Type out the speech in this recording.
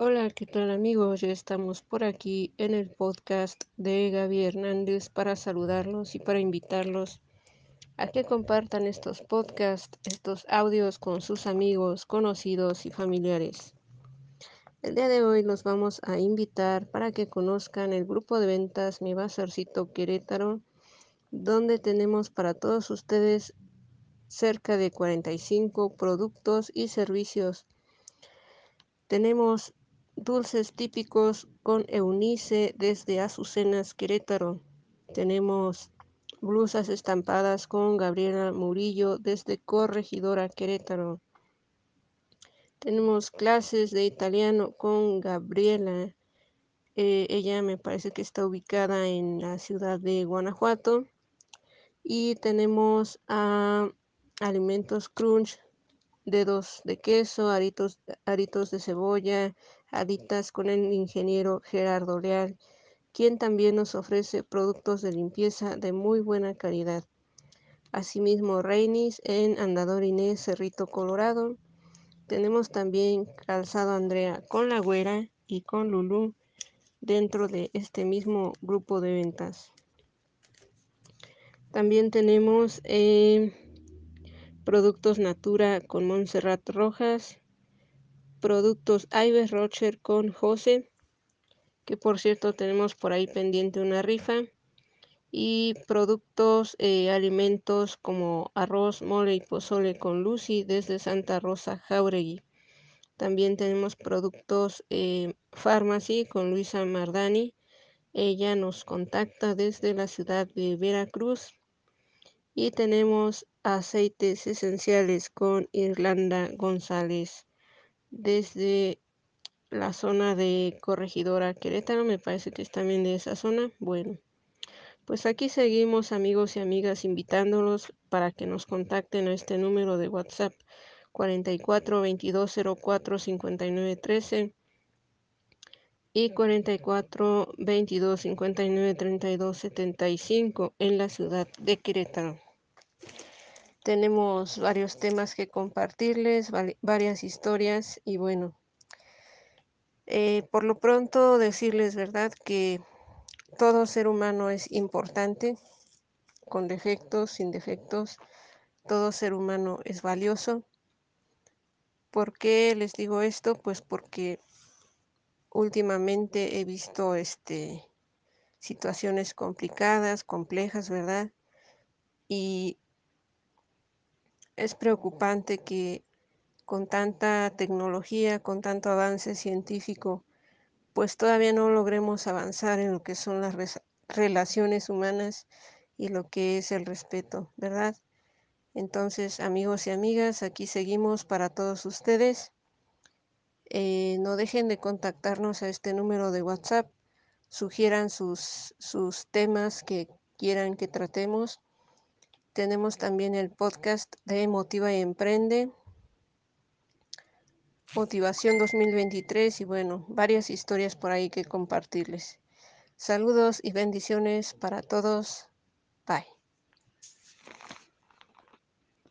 Hola, ¿qué tal amigos? Ya estamos por aquí en el podcast de Gaby Hernández para saludarlos y para invitarlos a que compartan estos podcasts, estos audios con sus amigos, conocidos y familiares. El día de hoy los vamos a invitar para que conozcan el grupo de ventas Mi Bazarcito Querétaro, donde tenemos para todos ustedes cerca de 45 productos y servicios. Tenemos dulces típicos con Eunice desde Azucenas, Querétaro. Tenemos blusas estampadas con Gabriela Murillo desde Corregidora, Querétaro. Tenemos clases de italiano con Gabriela. Eh, ella me parece que está ubicada en la ciudad de Guanajuato. Y tenemos a Alimentos Crunch dedos de queso, aritos, aritos de cebolla, aditas con el ingeniero Gerardo Leal, quien también nos ofrece productos de limpieza de muy buena calidad. Asimismo, Reinis en Andador Inés, Cerrito Colorado. Tenemos también Calzado Andrea con La Güera y con Lulú dentro de este mismo grupo de ventas. También tenemos eh, Productos Natura con Montserrat Rojas, Productos Ives Rocher con José, que por cierto tenemos por ahí pendiente una rifa, y productos eh, alimentos como arroz, mole y pozole con Lucy desde Santa Rosa Jauregui. También tenemos productos eh, Pharmacy con Luisa Mardani. Ella nos contacta desde la ciudad de Veracruz. Y tenemos aceites esenciales con Irlanda González desde la zona de Corregidora Querétaro, me parece que es también de esa zona. Bueno, pues aquí seguimos amigos y amigas invitándolos para que nos contacten a este número de WhatsApp 44 22 04 59 13 y 44 22 59 32 75 en la ciudad de Querétaro. Tenemos varios temas que compartirles, varias historias y bueno, eh, por lo pronto decirles, ¿verdad? Que todo ser humano es importante, con defectos, sin defectos, todo ser humano es valioso. ¿Por qué les digo esto? Pues porque últimamente he visto este situaciones complicadas, complejas, ¿verdad? Y es preocupante que con tanta tecnología, con tanto avance científico, pues todavía no logremos avanzar en lo que son las relaciones humanas y lo que es el respeto, ¿verdad? Entonces, amigos y amigas, aquí seguimos para todos ustedes. Eh, no dejen de contactarnos a este número de WhatsApp, sugieran sus, sus temas que quieran que tratemos tenemos también el podcast de Motiva y Emprende, Motivación 2023 y bueno, varias historias por ahí que compartirles. Saludos y bendiciones para todos. Bye.